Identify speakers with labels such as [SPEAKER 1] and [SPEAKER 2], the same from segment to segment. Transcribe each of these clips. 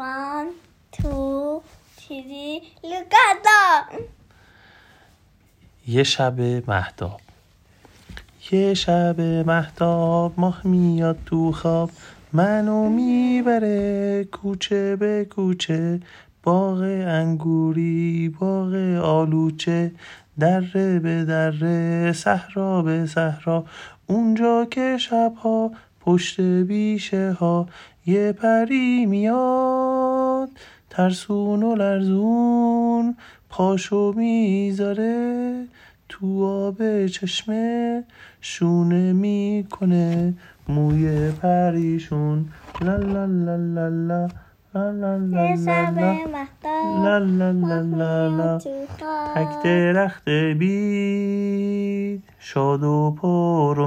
[SPEAKER 1] One, two, three, look at them.
[SPEAKER 2] یه شب مهتاب. یه شب مهتاب ماه میاد تو خواب. منو می‌بره کوچه به کوچه. باغ انگوری باغ آلوچه. دره به دره صحرا به صحرا. اونجا که شبها پشت بیشه ها. یه پری میاد ترسون و لرزون پاشو می‌ذاره تو آب چشمه شونه می‌کنه موی پریشون لا لا لا لا لا لا لا لا. تک درخت بید شاد و پر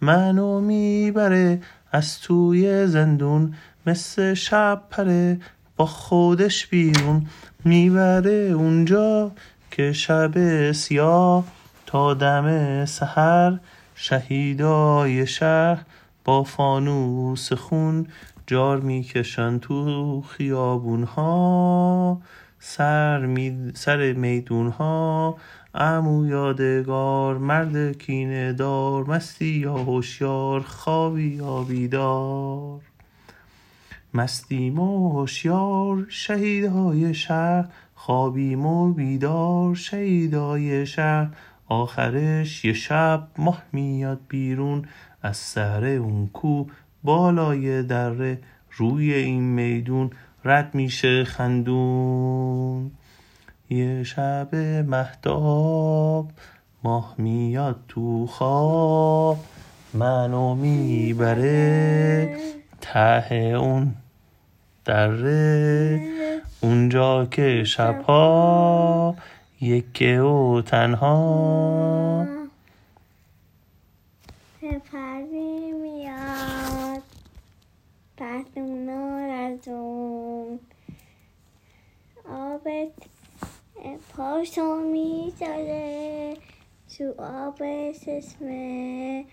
[SPEAKER 2] منو می‌بره از توی زندون مثل شب پره با خودش بیرون. می‌بره اونجا که شب سیاه تا دم سحر. شهیدای شهر با فانوس خون جار می‌کشن تو خیابون ها سر, می... سر میدون ها امو یادگار مرد کینه دار مستی یا هوشیار خوابی یا بیدار. مستیم و هوشیار شهیدهای شهر خوابیم و بیدار شهیدای شهر. آخرش یه شب ماه میاد بیرون از سر اون کو بالای دره روی این میدون رد میشه خندون. یه شب مهتاب ماه میاد تو خواب. منو می‌بره ته اون دره. اونجا که شبها یکه و تنها.
[SPEAKER 1] پری میاد. پرتون از Call told me that to always places, man.